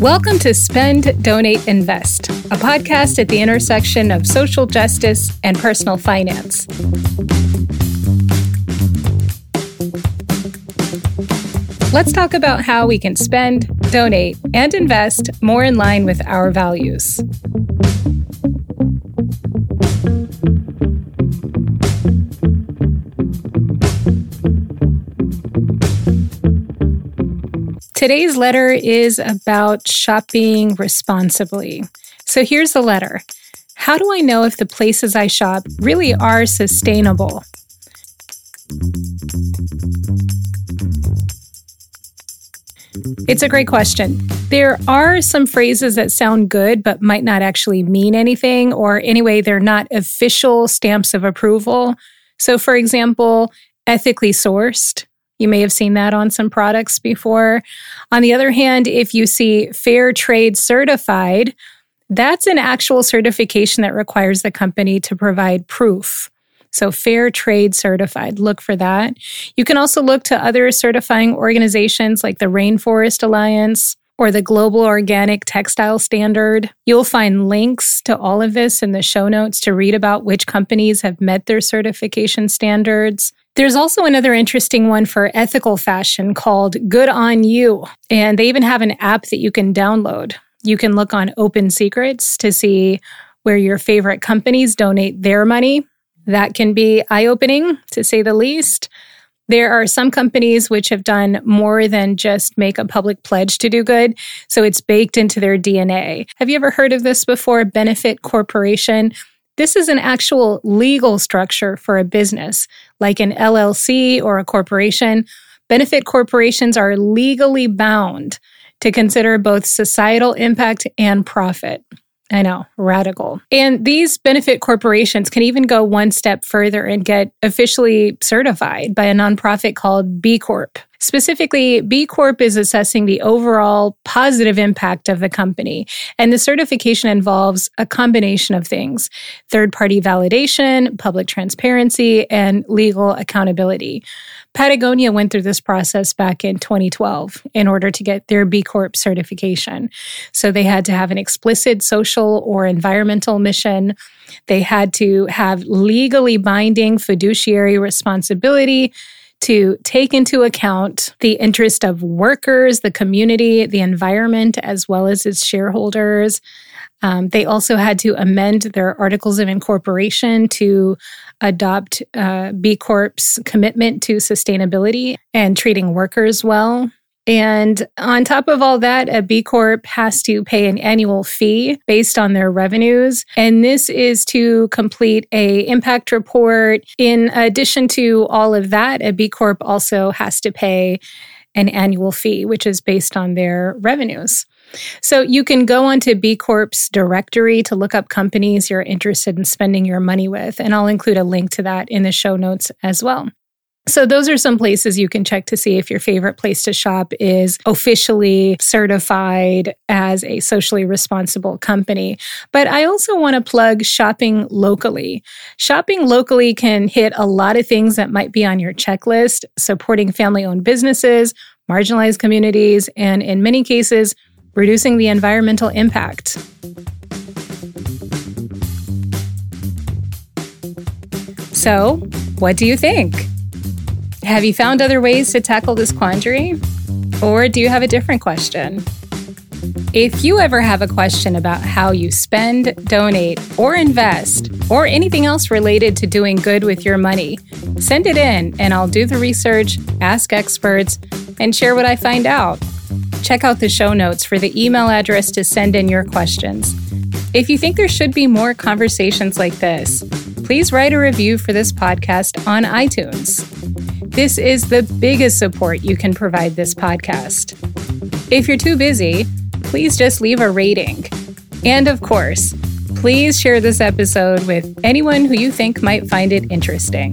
Welcome to Spend, Donate, Invest, a podcast at the intersection of social justice and personal finance. Let's talk about how we can spend, donate, and invest more in line with our values. Today's letter is about shopping responsibly. So here's the letter How do I know if the places I shop really are sustainable? It's a great question. There are some phrases that sound good, but might not actually mean anything, or anyway, they're not official stamps of approval. So, for example, ethically sourced you may have seen that on some products before. On the other hand, if you see fair trade certified, that's an actual certification that requires the company to provide proof. So, fair trade certified, look for that. You can also look to other certifying organizations like the Rainforest Alliance or the Global Organic Textile Standard. You'll find links to all of this in the show notes to read about which companies have met their certification standards. There's also another interesting one for ethical fashion called Good On You. And they even have an app that you can download. You can look on Open Secrets to see where your favorite companies donate their money. That can be eye opening, to say the least. There are some companies which have done more than just make a public pledge to do good. So it's baked into their DNA. Have you ever heard of this before? Benefit Corporation. This is an actual legal structure for a business, like an LLC or a corporation. Benefit corporations are legally bound to consider both societal impact and profit. I know, radical. And these benefit corporations can even go one step further and get officially certified by a nonprofit called B Corp. Specifically, B Corp is assessing the overall positive impact of the company. And the certification involves a combination of things third party validation, public transparency, and legal accountability. Patagonia went through this process back in 2012 in order to get their B Corp certification. So they had to have an explicit social or environmental mission. They had to have legally binding fiduciary responsibility to take into account the interest of workers, the community, the environment, as well as its shareholders. Um, they also had to amend their articles of incorporation to adopt uh, B Corp's commitment to sustainability and treating workers well. And on top of all that, a B Corp has to pay an annual fee based on their revenues. And this is to complete a impact report. In addition to all of that, a B Corp also has to pay an annual fee, which is based on their revenues. So you can go onto B Corp's directory to look up companies you're interested in spending your money with. And I'll include a link to that in the show notes as well. So, those are some places you can check to see if your favorite place to shop is officially certified as a socially responsible company. But I also want to plug shopping locally. Shopping locally can hit a lot of things that might be on your checklist, supporting family owned businesses, marginalized communities, and in many cases, reducing the environmental impact. So, what do you think? Have you found other ways to tackle this quandary? Or do you have a different question? If you ever have a question about how you spend, donate, or invest, or anything else related to doing good with your money, send it in and I'll do the research, ask experts, and share what I find out. Check out the show notes for the email address to send in your questions. If you think there should be more conversations like this, please write a review for this podcast on iTunes. This is the biggest support you can provide this podcast. If you're too busy, please just leave a rating. And of course, please share this episode with anyone who you think might find it interesting.